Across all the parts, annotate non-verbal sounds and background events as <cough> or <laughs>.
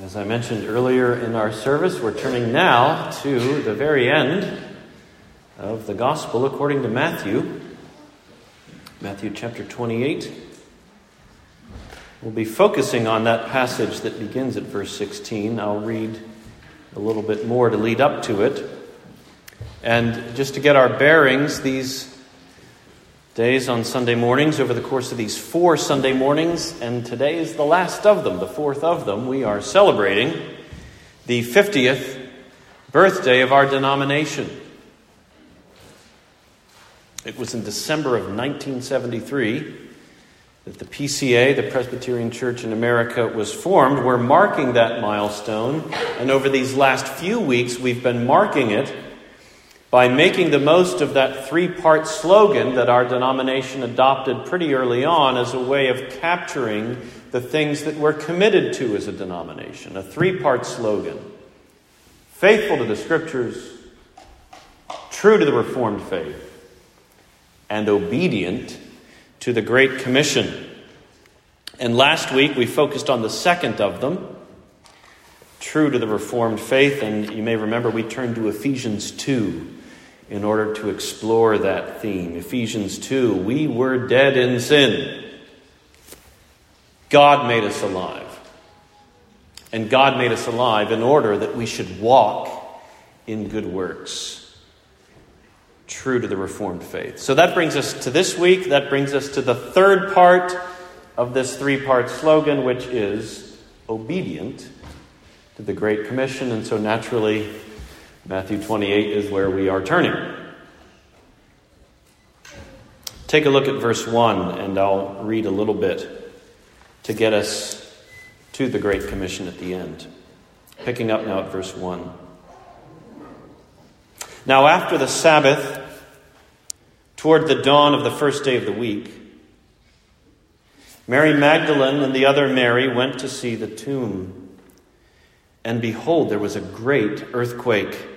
As I mentioned earlier in our service, we're turning now to the very end of the Gospel according to Matthew, Matthew chapter 28. We'll be focusing on that passage that begins at verse 16. I'll read a little bit more to lead up to it. And just to get our bearings, these days on Sunday mornings, over the course of these four Sunday mornings, and today is the last of them, the fourth of them, we are celebrating the 50th birthday of our denomination. It was in December of 1973 that the PCA, the Presbyterian Church in America, was formed. We're marking that milestone, and over these last few weeks, we've been marking it by making the most of that three part slogan that our denomination adopted pretty early on as a way of capturing the things that we're committed to as a denomination. A three part slogan faithful to the scriptures, true to the Reformed faith, and obedient to the Great Commission. And last week we focused on the second of them, true to the Reformed faith. And you may remember we turned to Ephesians 2 in order to explore that theme. Ephesians 2 We were dead in sin. God made us alive. And God made us alive in order that we should walk in good works true to the Reformed faith. So that brings us to this week. That brings us to the third part of this three part slogan, which is obedient to the Great Commission. And so naturally, Matthew 28 is where we are turning. Take a look at verse 1, and I'll read a little bit to get us to the Great Commission at the end. Picking up now at verse 1. Now, after the Sabbath, toward the dawn of the first day of the week, Mary Magdalene and the other Mary went to see the tomb. And behold, there was a great earthquake.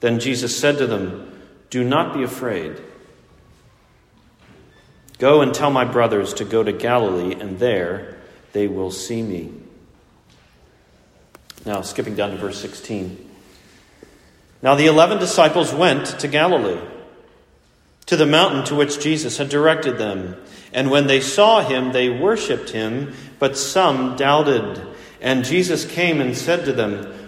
Then Jesus said to them, Do not be afraid. Go and tell my brothers to go to Galilee, and there they will see me. Now, skipping down to verse 16. Now the eleven disciples went to Galilee, to the mountain to which Jesus had directed them. And when they saw him, they worshipped him, but some doubted. And Jesus came and said to them,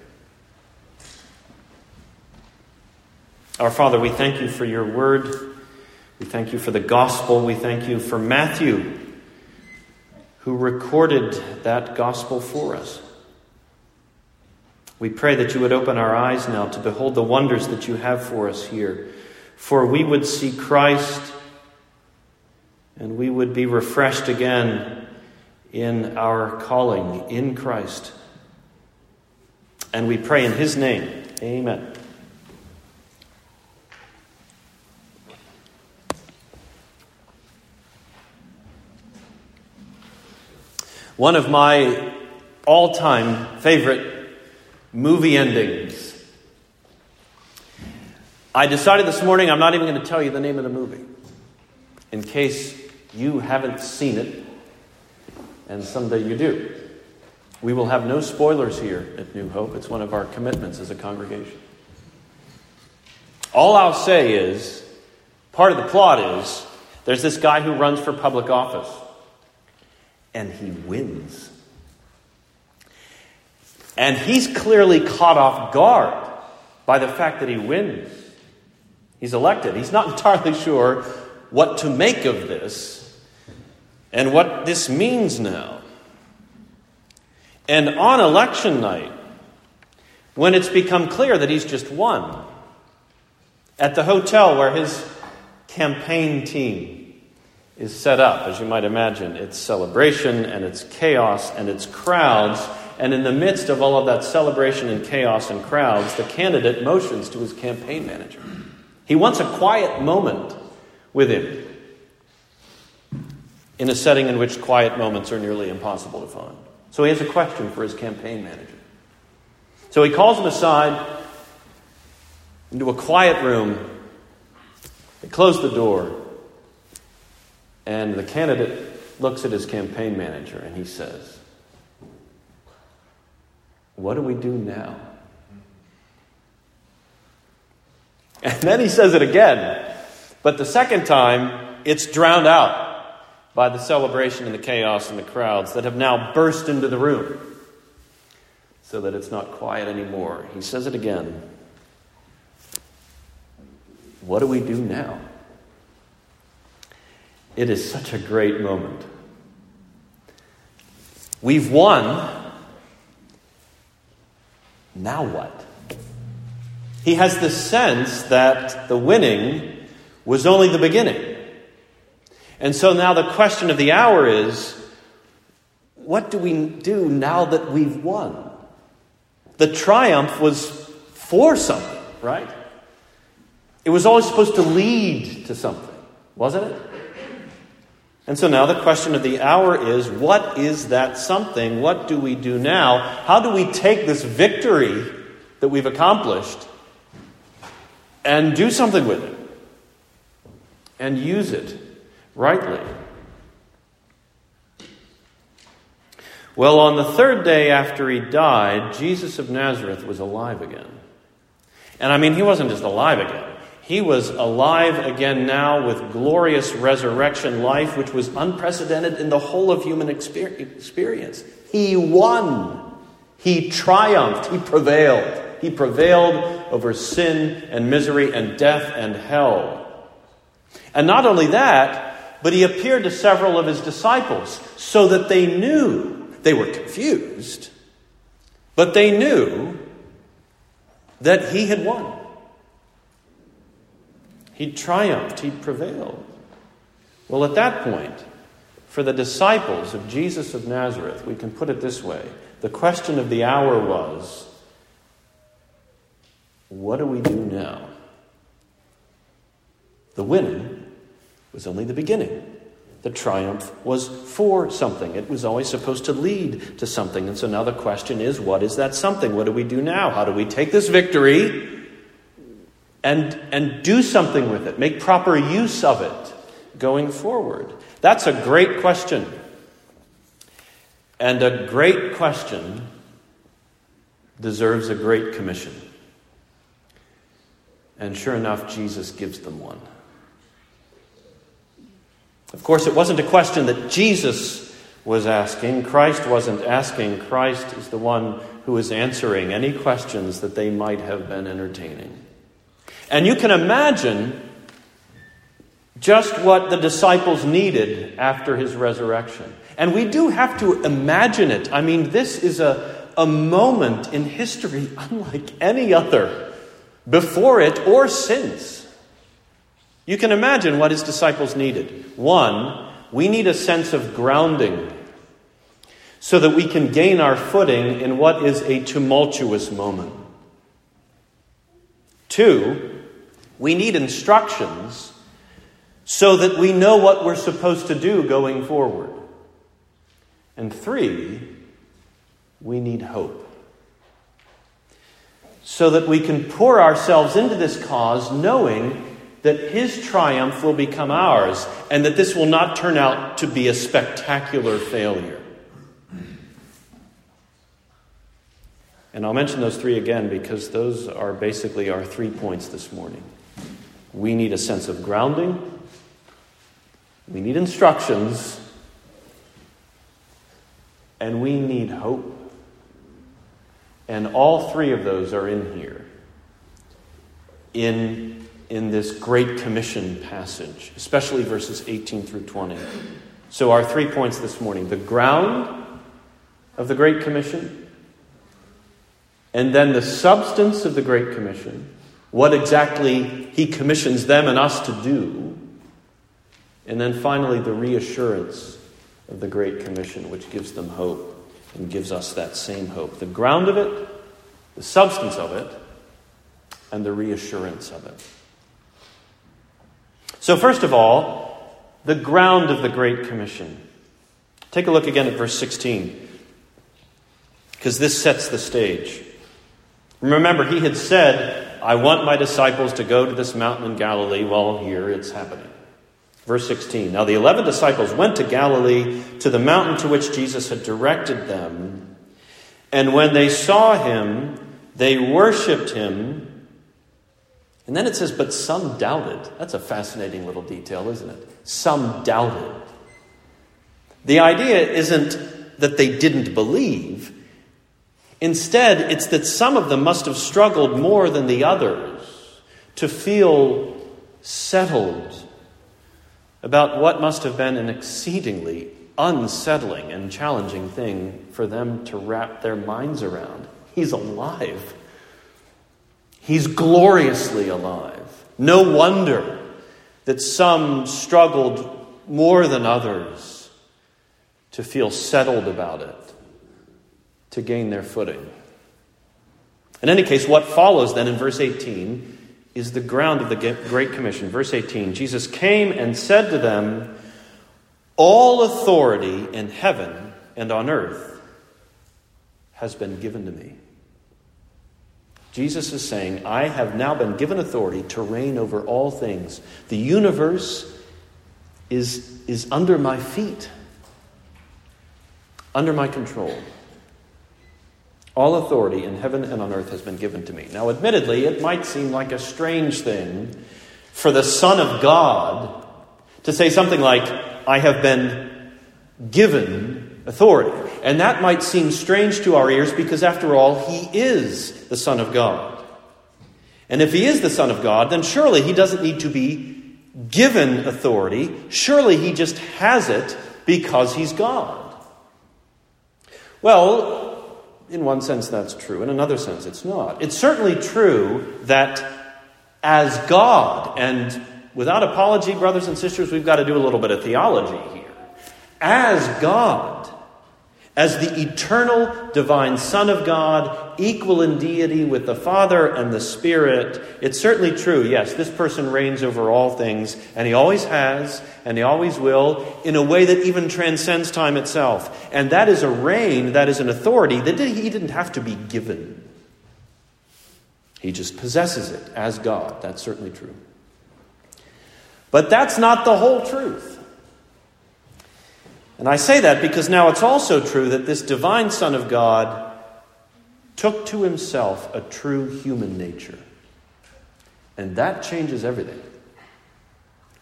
Our Father, we thank you for your word. We thank you for the gospel. We thank you for Matthew, who recorded that gospel for us. We pray that you would open our eyes now to behold the wonders that you have for us here for we would see Christ and we would be refreshed again in our calling in Christ. And we pray in His name. Amen. One of my all time favorite movie endings I decided this morning I'm not even going to tell you the name of the movie in case you haven't seen it and someday you do. We will have no spoilers here at New Hope. It's one of our commitments as a congregation. All I'll say is part of the plot is there's this guy who runs for public office, and he wins. And he's clearly caught off guard by the fact that he wins. He's elected. He's not <laughs> entirely sure what to make of this and what this means now. And on election night, when it's become clear that he's just won, at the hotel where his campaign team is set up, as you might imagine, it's celebration and it's chaos and it's crowds. And in the midst of all of that celebration and chaos and crowds, the candidate motions to his campaign manager. He wants a quiet moment with him in a setting in which quiet moments are nearly impossible to find. So he has a question for his campaign manager. So he calls him aside into a quiet room. They close the door, and the candidate looks at his campaign manager and he says, What do we do now? And then he says it again, but the second time it's drowned out by the celebration and the chaos and the crowds that have now burst into the room so that it's not quiet anymore. He says it again. What do we do now? It is such a great moment. We've won. Now what? He has the sense that the winning was only the beginning. And so now the question of the hour is what do we do now that we've won? The triumph was for something, right? It was always supposed to lead to something, wasn't it? And so now the question of the hour is what is that something? What do we do now? How do we take this victory that we've accomplished and do something with it and use it? rightly. Well, on the third day after he died, Jesus of Nazareth was alive again. And I mean, he wasn't just alive again. He was alive again now with glorious resurrection life, which was unprecedented in the whole of human experience. He won. He triumphed. He prevailed. He prevailed over sin and misery and death and hell. And not only that, but he appeared to several of his disciples so that they knew. They were confused, but they knew that he had won. He'd triumphed, he'd prevailed. Well, at that point, for the disciples of Jesus of Nazareth, we can put it this way the question of the hour was what do we do now? The winning was only the beginning. The triumph was for something. It was always supposed to lead to something. And so now the question is what is that something? What do we do now? How do we take this victory and, and do something with it? Make proper use of it going forward? That's a great question. And a great question deserves a great commission. And sure enough, Jesus gives them one. Of course, it wasn't a question that Jesus was asking. Christ wasn't asking. Christ is the one who is answering any questions that they might have been entertaining. And you can imagine just what the disciples needed after his resurrection. And we do have to imagine it. I mean, this is a, a moment in history <laughs> unlike any other, before it or since. You can imagine what his disciples needed. One, we need a sense of grounding so that we can gain our footing in what is a tumultuous moment. Two, we need instructions so that we know what we're supposed to do going forward. And three, we need hope. so that we can pour ourselves into this cause knowing that his triumph will become ours and that this will not turn out to be a spectacular failure. And I'll mention those three again because those are basically our three points this morning. We need a sense of grounding, we need instructions, and we need hope. And all three of those are in here in, in this Great Commission passage, especially verses 18 through 20. So, our three points this morning the ground of the Great Commission, and then the substance of the Great Commission, what exactly He commissions them and us to do, and then finally the reassurance of the Great Commission, which gives them hope and gives us that same hope. The ground of it, the substance of it, and the reassurance of it. So, first of all, the ground of the Great Commission. Take a look again at verse 16, because this sets the stage. Remember, he had said, I want my disciples to go to this mountain in Galilee. Well, here it's happening. Verse 16 Now the eleven disciples went to Galilee, to the mountain to which Jesus had directed them. And when they saw him, they worshiped him. And then it says, But some doubted. That's a fascinating little detail, isn't it? Some doubted. The idea isn't that they didn't believe. Instead, it's that some of them must have struggled more than the others to feel settled about what must have been an exceedingly unsettling and challenging thing for them to wrap their minds around. He's alive. He's gloriously alive. No wonder that some struggled more than others to feel settled about it, to gain their footing. In any case, what follows then in verse 18 is the ground of the Great Commission. Verse 18 Jesus came and said to them, All authority in heaven and on earth has been given to me. Jesus is saying, I have now been given authority to reign over all things. The universe is, is under my feet, under my control. All authority in heaven and on earth has been given to me. Now, admittedly, it might seem like a strange thing for the Son of God to say something like, I have been given authority. And that might seem strange to our ears because, after all, he is the Son of God. And if he is the Son of God, then surely he doesn't need to be given authority. Surely he just has it because he's God. Well, in one sense, that's true. In another sense, it's not. It's certainly true that as God, and without apology, brothers and sisters, we've got to do a little bit of theology here. As God, as the eternal divine Son of God, equal in deity with the Father and the Spirit, it's certainly true, yes, this person reigns over all things, and he always has, and he always will, in a way that even transcends time itself. And that is a reign, that is an authority that he didn't have to be given. He just possesses it as God. That's certainly true. But that's not the whole truth. And I say that because now it's also true that this divine Son of God took to himself a true human nature. And that changes everything.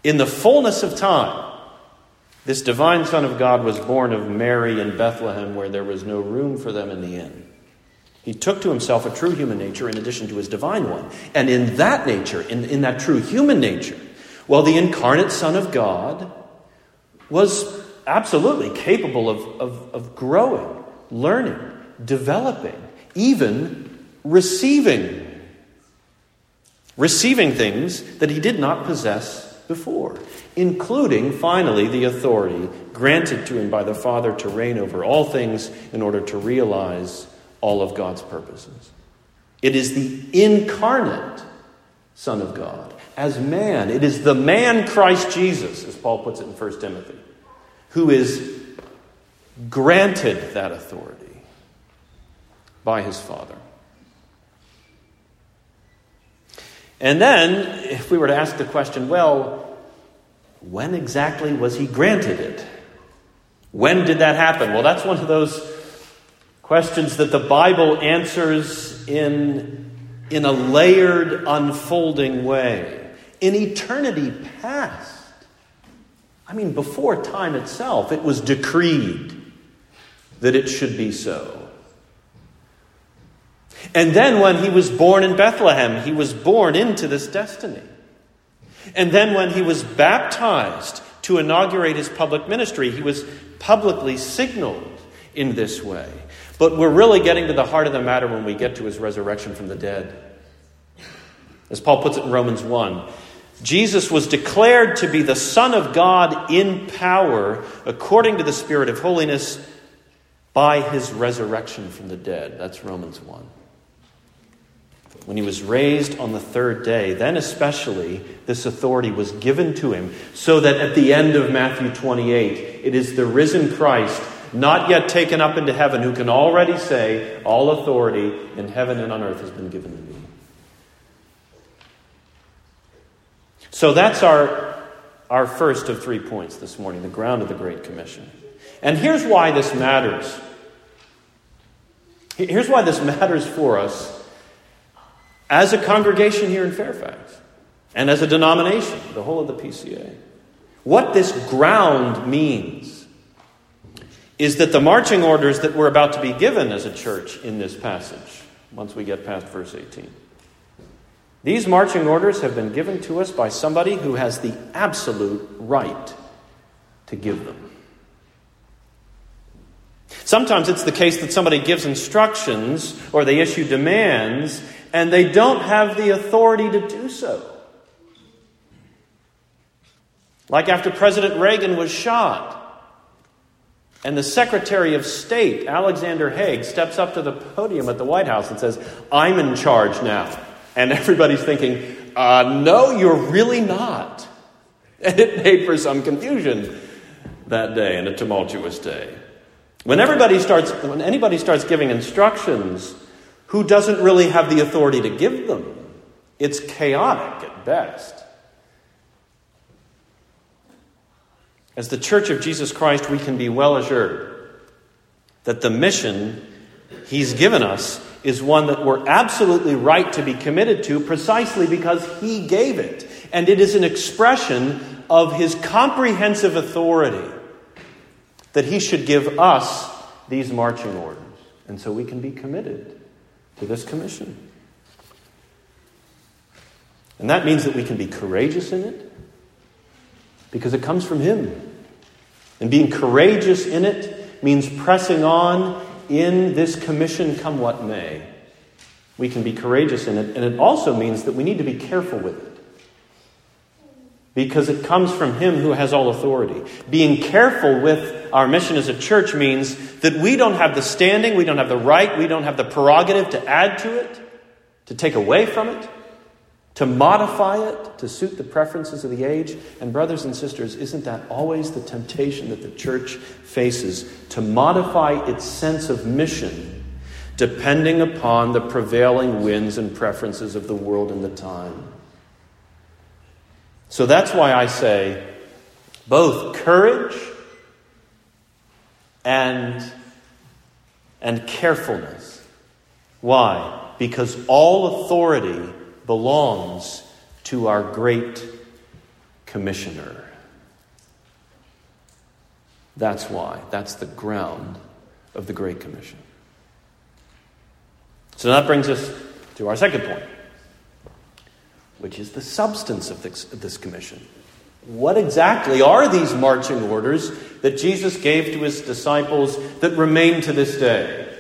In the fullness of time, this divine Son of God was born of Mary in Bethlehem, where there was no room for them in the inn. He took to himself a true human nature in addition to his divine one. And in that nature, in, in that true human nature, well, the incarnate Son of God was absolutely capable of, of, of growing, learning, developing, even receiving. Receiving things that he did not possess before, including, finally, the authority granted to him by the Father to reign over all things in order to realize all of God's purposes. It is the incarnate Son of God. As man, it is the man Christ Jesus, as Paul puts it in 1 Timothy who is granted that authority by his Father. And then, if we were to ask the question, well, when exactly was he granted it? When did that happen? Well, that's one of those questions that the Bible answers in, in a layered, unfolding way. In eternity past, I mean, before time itself, it was decreed that it should be so. And then when he was born in Bethlehem, he was born into this destiny. And then when he was baptized to inaugurate his public ministry, he was publicly signaled in this way. But we're really getting to the heart of the matter when we get to his resurrection from the dead. As Paul puts it in Romans 1, Jesus was declared to be the Son of God in power according to the Spirit of holiness by his resurrection from the dead. That's Romans 1 when he was raised on the third day, then especially this authority was given to him, so that at the end of Matthew 28, it is the risen Christ, not yet taken up into heaven, who can already say, All authority in heaven and on earth has been given to me. So that's our, our first of three points this morning, the ground of the Great Commission. And here's why this matters. Here's why this <laughs> matters for us as a congregation here in Fairfax and as a denomination, the whole of the PCA. What this ground means is that the marching orders that we're about to be given as a church in this passage, once we get past verse 18, these marching orders have been given to us by somebody who has the absolute right to give them. Sometimes it's the case that somebody gives instructions or they issue demands and they don't have the authority to do so. Like after President Reagan was shot, and the Secretary of State, Alexander Haig, steps up to the podium at the White House and says, I'm in charge now. And everybody's thinking, uh, no, you're really not. And it made for some confusion that day and a tumultuous day. When everybody starts, when anybody starts giving instructions who doesn't really have the authority to give them. It's chaotic at best. As the Church of Jesus Christ, we can be well assured that the mission He's given us is one that we're absolutely right to be committed to precisely because He gave it. And it is an expression of His comprehensive authority that He should give us these marching orders. And so we can be committed to this commission. And that means that we can be courageous in it because it comes from Him. And being courageous in it means pressing on in this commission, come what may. We can be courageous in it, and it also means that we need to be careful with it because it comes from Him who has all authority. Being careful with our mission as a church means that we don't have the standing, we don't have the right, we don't have the prerogative to add to it, to take away from it, to modify it to suit the preferences of the age. And, brothers and sisters, isn't that always the temptation that the church faces? To modify its sense of mission depending upon the prevailing winds and preferences of the world and the time. So that's why I say both courage and, and carefulness. Why? Because all authority belongs to our great commissioner. That's why. That's the ground of the Great Commission. So that brings us to our second point, which is the substance of this, of this commission. What exactly are these marching orders that Jesus gave to his disciples that remain to this day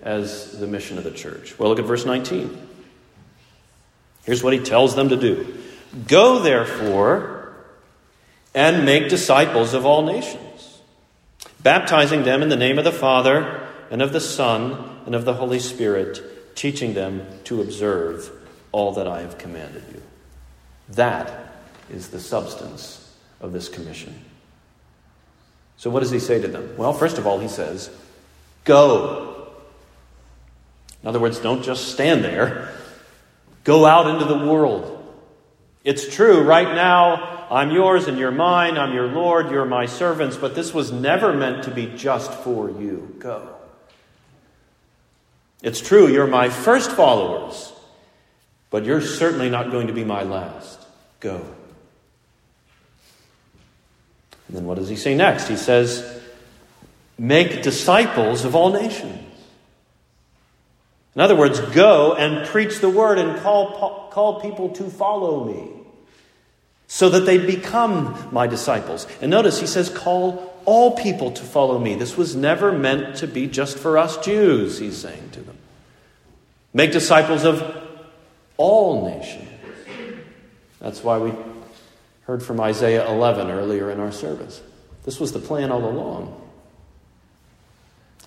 as the mission of the church? Well, look at verse 19. Here's what he tells them to do Go, therefore, and make disciples of all nations, baptizing them in the name of the Father, and of the Son, and of the Holy Spirit, teaching them to observe all that I have commanded you. That is the substance of this commission. So, what does he say to them? Well, first of all, he says, Go. In other words, don't just stand there. Go out into the world. It's true, right now, I'm yours and you're mine, I'm your Lord, you're my servants, but this was never meant to be just for you. Go. It's true, you're my first followers, but you're certainly not going to be my last. Go. And then what does he say next? He says, Make disciples of all nations. In other words, go and preach the word and call, call people to follow me so that they become my disciples. And notice he says, call all people to follow me. This was never meant to be just for us Jews, he's saying to them. Make disciples of all nations. That's why we heard from Isaiah 11 earlier in our service. This was the plan all along.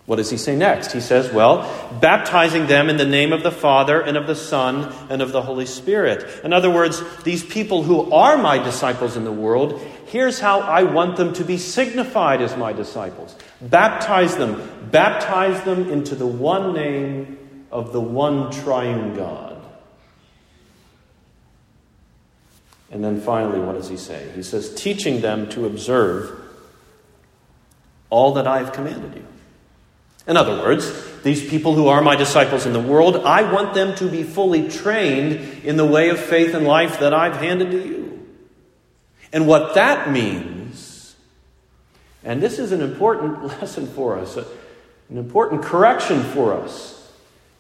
What does he say next? He says, Well, baptizing them in the name of the Father and of the Son and of the Holy Spirit. In other words, these people who are my disciples in the world, here's how I want them to be signified as my disciples. Baptize them. Baptize them into the one name of the one triune God. And then finally, what does he say? He says, teaching them to observe all that I have commanded you. In other words, these people who are my disciples in the world, I want them to be fully trained in the way of faith and life that I've handed to you. And what that means, and this is an important <laughs> lesson for us, an important correction for us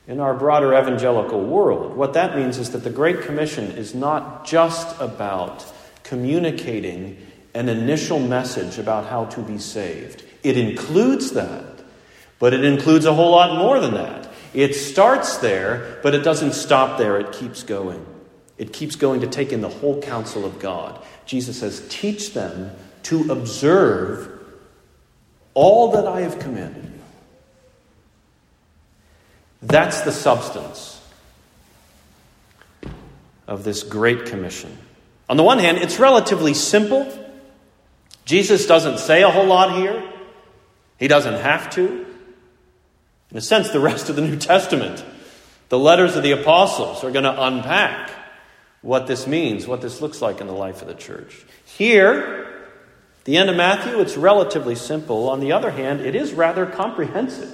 in our broader evangelical world. What that means is that the Great Commission is not just about communicating an initial message about how to be saved, it includes that. But it includes a whole lot more than that. It starts there, but it doesn't stop there. It keeps going. It keeps going to take in the whole counsel of God. Jesus says, Teach them to observe all that I have commanded you. That's the substance of this great commission. On the one hand, it's relatively simple. Jesus doesn't say a whole lot here, he doesn't have to. In a sense, the rest of the New Testament, the letters of the apostles, are going to unpack what this means, what this looks like in the life of the church. Here, the end of Matthew, it's relatively simple. On the other hand, it is rather comprehensive,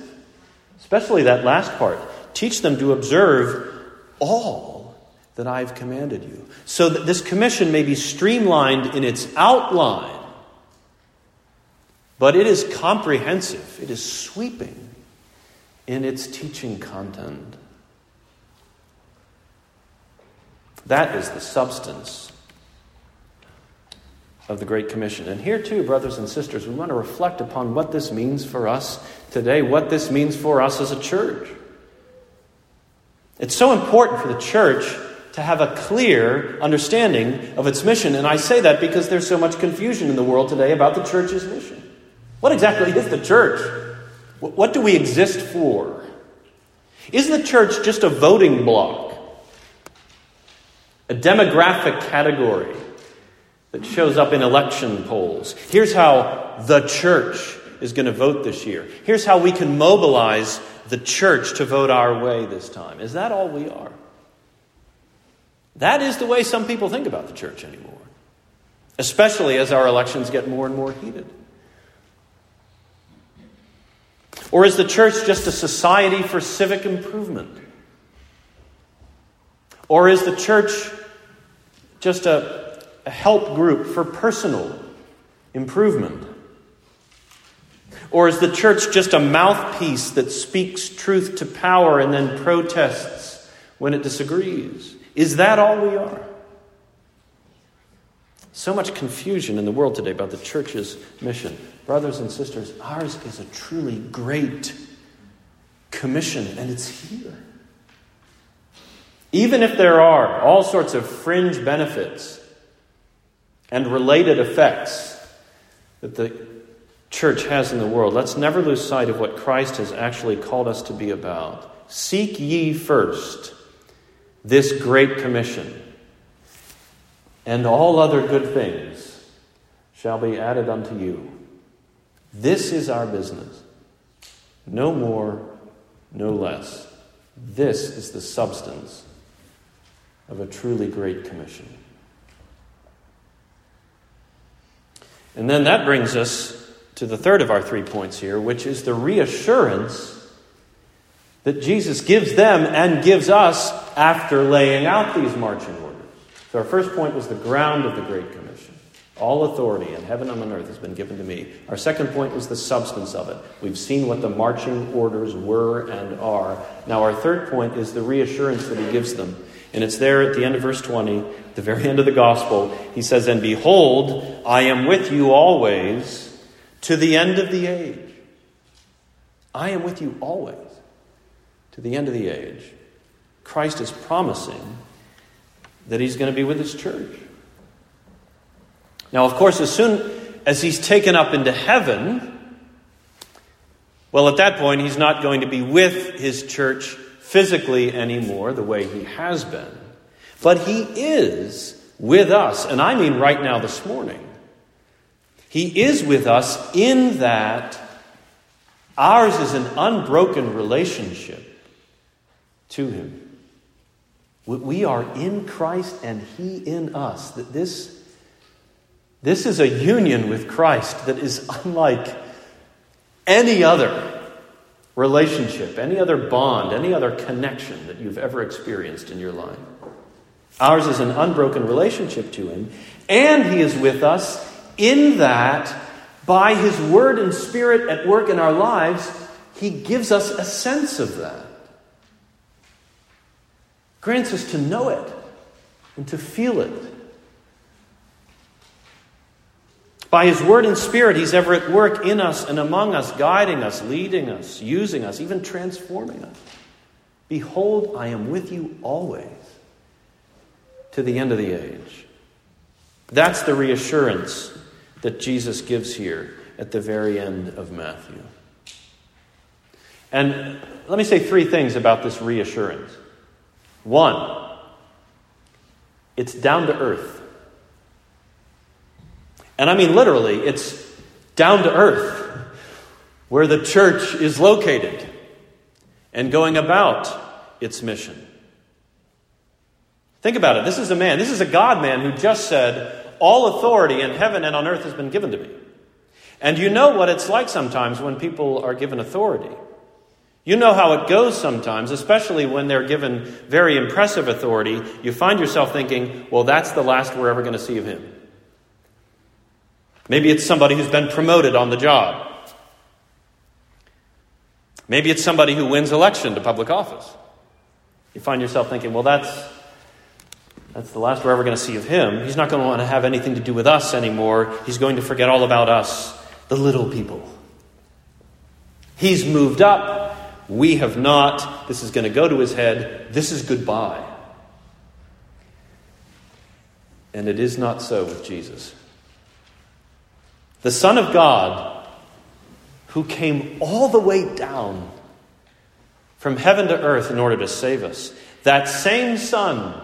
especially that last part. Teach them to observe all that I've commanded you. So that this commission may be streamlined in its outline, but it is comprehensive, it is sweeping in its teaching content. That is the substance of the Great Commission. And here, too, brothers and sisters, we want to reflect upon what this means for us today, what this means for us as a church. It's so important for the church to have a clear understanding of its mission. And I say that because there's so much confusion in the world today about the church's mission. What exactly is the church? What do we exist for? Isn't the church just a voting block? A demographic category that shows up in election polls. Here's how the church is going to vote this year. Here's how we can mobilize the church to vote our way this time. Is that all we are? That is the way some people think about the church anymore, especially as our elections get more and more heated. Or is the church just a society for civic improvement? Or is the church just a, a help group for personal improvement? Or is the church just a mouthpiece that speaks truth to power and then protests when it disagrees? Is that all we are? So much confusion in the world today about the church's mission. Brothers and sisters, ours is a truly great commission, and it's here. Even if there are all sorts of fringe benefits and related effects that the church has in the world, let's never lose sight of what Christ has actually called us to be about. Seek ye first this great commission, and all other good things shall be added unto you. This is our business. No more, no less. This is the substance of a truly great commission. And then that brings us to the third of our three points here, which is the reassurance that Jesus gives them and gives us after laying out these marching orders. So, our first point was the ground of the Great Commission. All authority in heaven and on earth has been given to me. Our second point was the substance of it. We've seen what the marching orders were and are. Now, our third point is the reassurance that he gives them. And it's there at the end of verse 20, the very end of the gospel. He says, And behold, I am with you always to the end of the age. I am with you always to the end of the age. Christ is promising that he's going to be with his church. Now, of course, as soon as he's taken up into heaven, well, at that point, he's not going to be with his church physically anymore the way he has been. But he is with us, and I mean right now this morning. He is with us in that ours is an unbroken relationship to Him. We are in Christ and He in us. That this, this is a union with Christ that is unlike any other relationship, any other bond, any other connection that you've ever experienced in your life. Ours is an unbroken relationship to Him, and He is with us in that by His Word and Spirit at work in our lives, He gives us a sense of that. Grants us to know it and to feel it. By His Word and Spirit, He's ever at work in us and among us, guiding us, leading us, using us, even transforming us. Behold, I am with you always to the end of the age. That's the reassurance that Jesus gives here at the very end of Matthew. And let me say three things about this reassurance. One, it's down to earth. And I mean literally, it's down to earth where the church is located and going about its mission. Think about it. This is a man, this is a God man who just said, All authority in heaven and on earth has been given to me. And you know what it's like sometimes when people are given authority. You know how it goes sometimes, especially when they're given very impressive authority. You find yourself thinking, well, that's the last we're ever going to see of him. Maybe it's somebody who's been promoted on the job. Maybe it's somebody who wins election to public office. You find yourself thinking, well, that's, that's the last we're ever going to see of him. He's not going to want to have anything to do with us anymore. He's going to forget all about us, the little people. He's moved up. We have not. This is going to go to his head. This is goodbye. And it is not so with Jesus. The Son of God, who came all the way down from heaven to earth in order to save us, that same Son,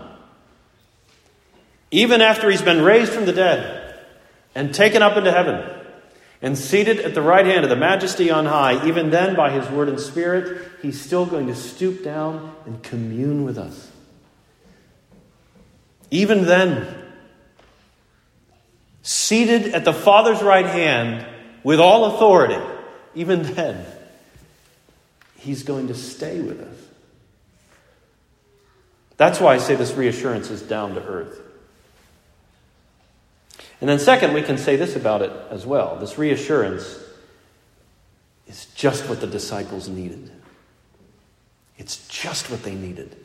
even after he's been raised from the dead and taken up into heaven, and seated at the right hand of the majesty on high, even then, by his word and spirit, he's still going to stoop down and commune with us. Even then, seated at the Father's right hand with all authority, even then, he's going to stay with us. That's why I say this reassurance is down to earth. And then, second, we can say this about it as well this reassurance is just what the disciples needed. It's just what they needed.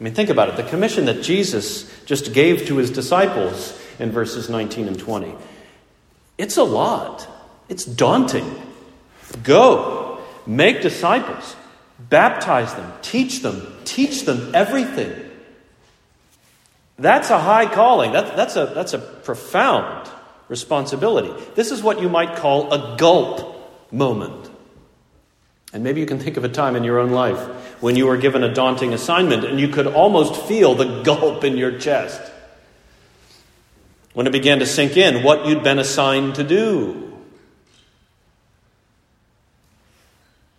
I mean, think about it. The commission that Jesus just gave to his disciples in verses 19 and 20, it's a lot. It's daunting. Go, make disciples, baptize them, teach them, teach them everything that's a high calling. That, that's, a, that's a profound responsibility. This is what you might call a gulp moment. And maybe you can think of a time in your own life when you were given a daunting assignment and you could almost feel the gulp in your chest. When it began to sink in what you'd been assigned to do.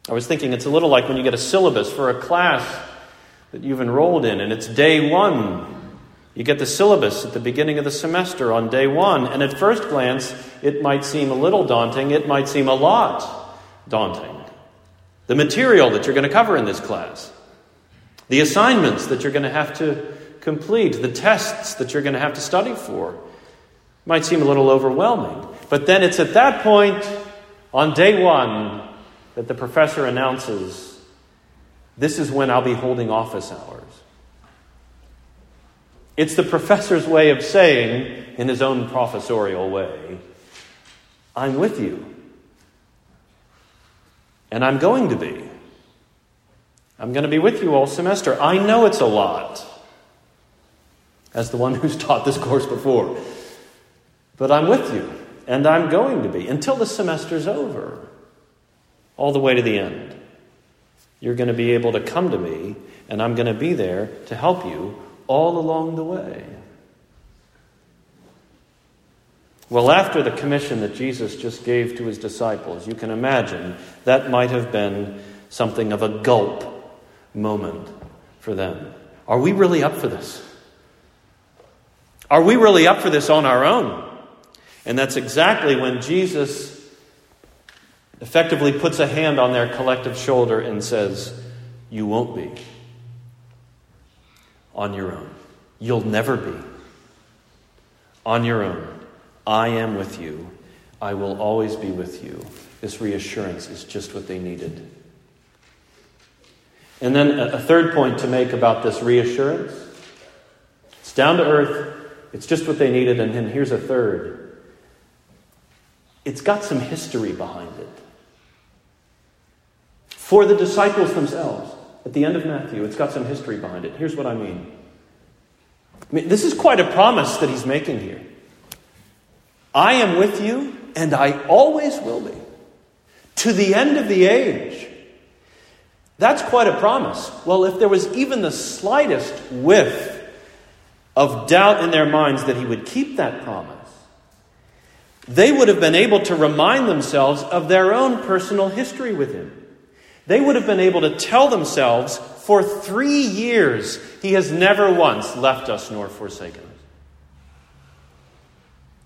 I was thinking it's a little like when you get a syllabus for a class that you've enrolled in and it's day one You get the syllabus at the beginning of the semester on day one, and at first glance, it might seem a little daunting, it might seem a lot daunting. The material that you're going to cover in this class, the assignments that you're going to have to complete, the tests that you're going to have to study for, might seem a little overwhelming. But then it's at that point, on day one, that the professor announces this is when I'll be holding office hours. It's the professor's way of saying, in his own professorial way, I'm with you. And I'm going to be. I'm going to be with you all semester. I know it's a lot, as the one who's taught this course before. But I'm with you, and I'm going to be until the semester's over, all the way to the end. You're going to be able to come to me, and I'm going to be there to help you all along the way. Well, after the commission that Jesus just gave to his disciples, you can imagine that might have been something of a gulp moment for them. Are we really up for this? Are we really up for this on our own? And that's exactly when Jesus effectively puts a hand on their collective shoulder and says, You won't be on your own. You'll never be on your own. I am with you. I will always be with you. This reassurance is just what they needed. And then a third point to make about this reassurance it's down to earth, it's just what they needed. And then here's a third it's got some history behind it. For the disciples themselves, at the end of Matthew, it's got some history behind it. Here's what I mean. I mean this is quite a promise that he's making here. I am with you, and I always will be, to the end of the age. That's quite a promise. Well, if there was even the slightest whiff of doubt in their minds that he would keep that promise, they would have been able to remind themselves of their own personal history with him. They would have been able to tell themselves, for three years, he has never once left us nor forsaken us.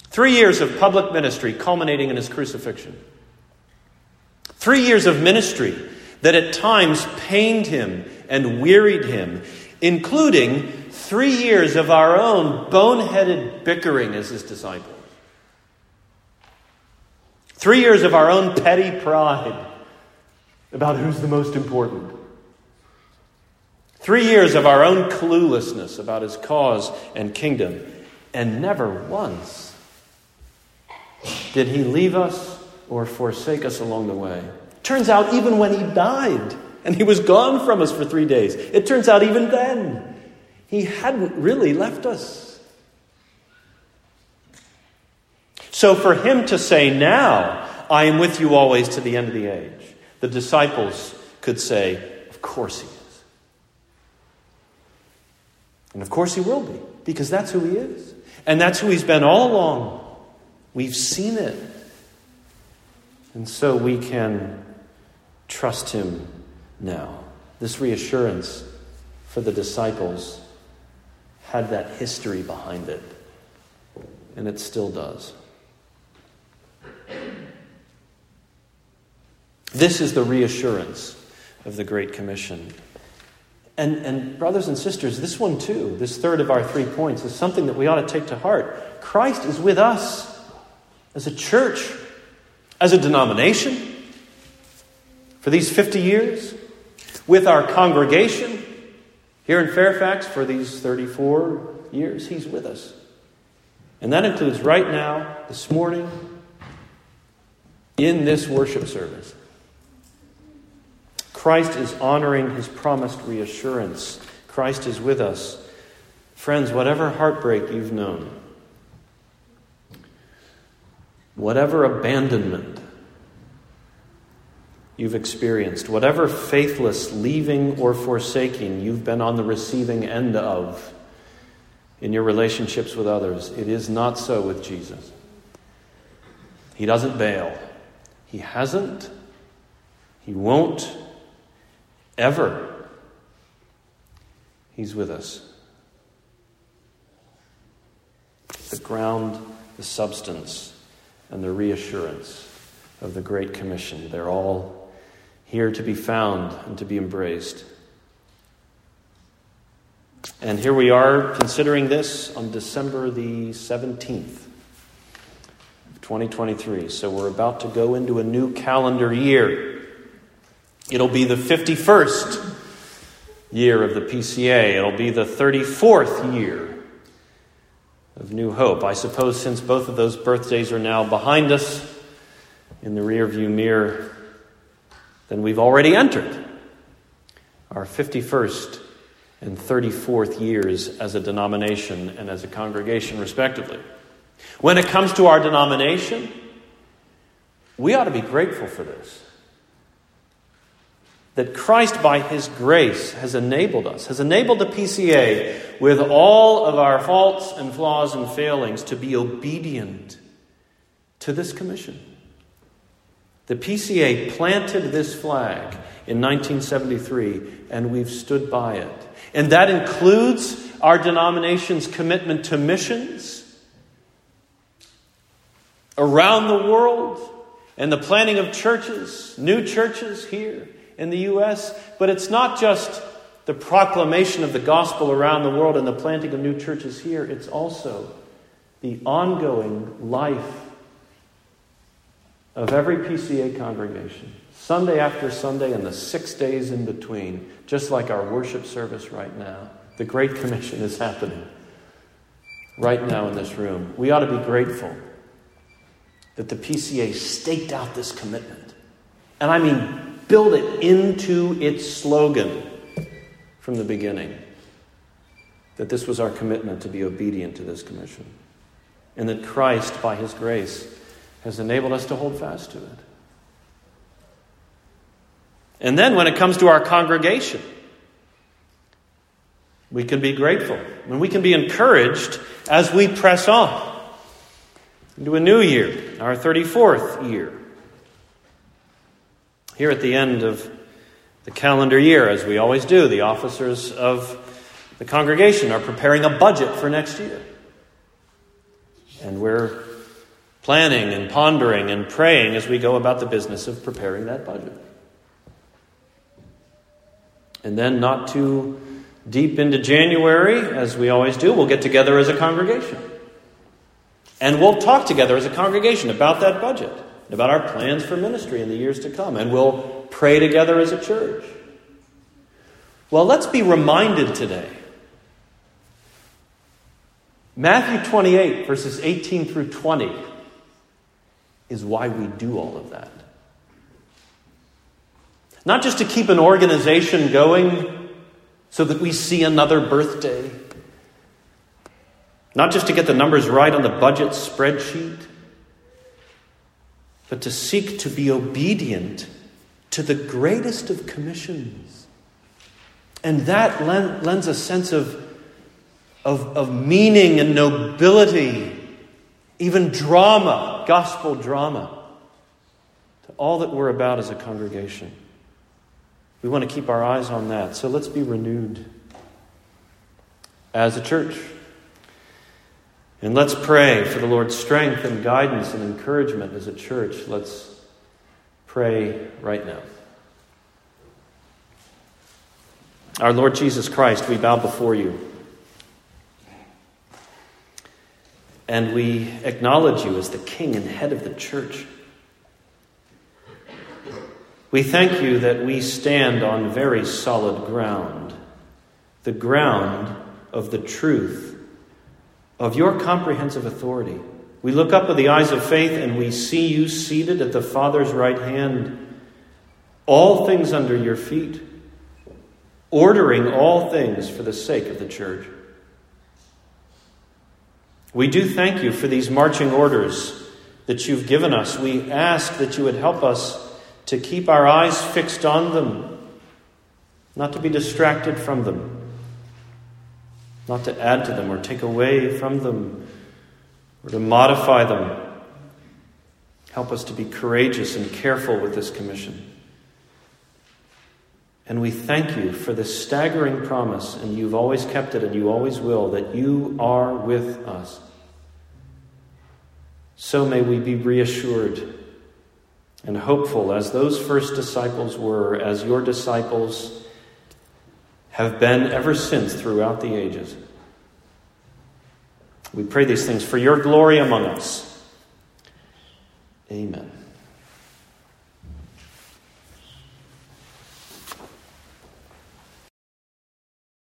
Three years of public ministry culminating in his crucifixion. Three years of ministry that at times pained him and wearied him, including three years of our own boneheaded bickering as his disciples. Three years of our own petty pride about who's the most important. Three years of our own cluelessness about his cause and kingdom. And never once did he leave us or forsake us along the way. Turns out, even when he died and he was gone from us for three days, it turns out even then he hadn't really left us. So for him to say now, I am with you always to the end of the age, the disciples could say, Of course he is. And of course he will be, because that's who he is. And that's who he's been all along. We've seen it. And so we can trust him now. This reassurance for the disciples had that history behind it, and it still does. This is the reassurance of the Great Commission. And, and, brothers and sisters, this one too, this third of our three points, is something that we ought to take to heart. Christ is with us as a church, as a denomination, for these 50 years, with our congregation here in Fairfax for these 34 years. He's with us. And that includes right now, this morning, in this worship service. Christ is honoring his promised reassurance. Christ is with us. Friends, whatever heartbreak you've known, whatever abandonment you've experienced, whatever faithless leaving or forsaking you've been on the receiving end of in your relationships with others, it is not so with Jesus. He doesn't bail. He hasn't. He won't ever. He's with us. the ground, the substance, and the reassurance of the Great Commission. They're all here to be found and to be embraced. And here we are considering this on December the 17th. 2023. So we're about to go into a new calendar year. It'll be the 51st year of the PCA, it'll be the 34th year of New Hope. I suppose since both of those birthdays are now behind us in the rearview mirror, then we've already entered our 51st and 34th years as a denomination and as a congregation, respectively. When it comes to our denomination, we ought to be grateful for this. That Christ, by His grace, has enabled us, has enabled the PCA, with all of our faults and flaws and failings, to be obedient to this commission. The PCA planted this flag in 1973, and we've stood by it. And that includes our denomination's commitment to missions around the world and the planting of churches, new churches here in the U.S. But it's not just the proclamation of the gospel around the world and the planting of new churches here, it's also the ongoing life of every PCA congregation, Sunday after Sunday and the six days in between, just like our worship service right now. The Great Commission is happening right now in this room. We ought to be grateful that the PCA staked out this commitment. And I mean, build it into its slogan from the beginning that this was our commitment to be obedient to this commission. And that Christ, by his grace, has enabled us to hold fast to it. And then when it comes to our congregation, we can be grateful and we can be encouraged as we press on into a new year, our 34th year. Here at the end of the calendar year, as we always do, the officers of the congregation are preparing a budget for next year. And we're planning and pondering and praying as we go about the business of preparing that budget. And then, not too deep into January, as we always do, we'll get together as a congregation. And we'll talk together as a congregation about that budget, about our plans for ministry in the years to come, and we'll pray together as a church. Well, let's be reminded today. Matthew 28, verses 18 through 20, is why we do all of that. Not just to keep an organization going so that we see another birthday not just to get the numbers right on the budget spreadsheet, but to seek to be obedient to the greatest of commissions. And that lends a sense of, of, of meaning and nobility, even drama, gospel drama, to all that we're about as a congregation. We want to keep our eyes on that. So let's be renewed as a church. And let's pray for the Lord's strength and guidance and encouragement as a church. Let's pray right now. Our Lord Jesus Christ, we bow before you. And we acknowledge you as the King and head of the church. We thank you that we stand on very solid ground, the ground of the truth of your comprehensive authority. We look up with the eyes of faith and we see you seated at the Father's right hand, all things under your feet, ordering all things for the sake of the church. We do thank you for these marching orders that you've given us. We ask that you would help us to keep our eyes fixed on them, not to be distracted from them not to add to them or take away from them or to modify them. Help us to be courageous and careful with this commission. And we thank you for this staggering promise, and you've always kept it and you always will, that you are with us. so may we be reassured and hopeful as those first disciples were, as your disciples have been ever since throughout the ages. We pray these things for your glory among us. Amen.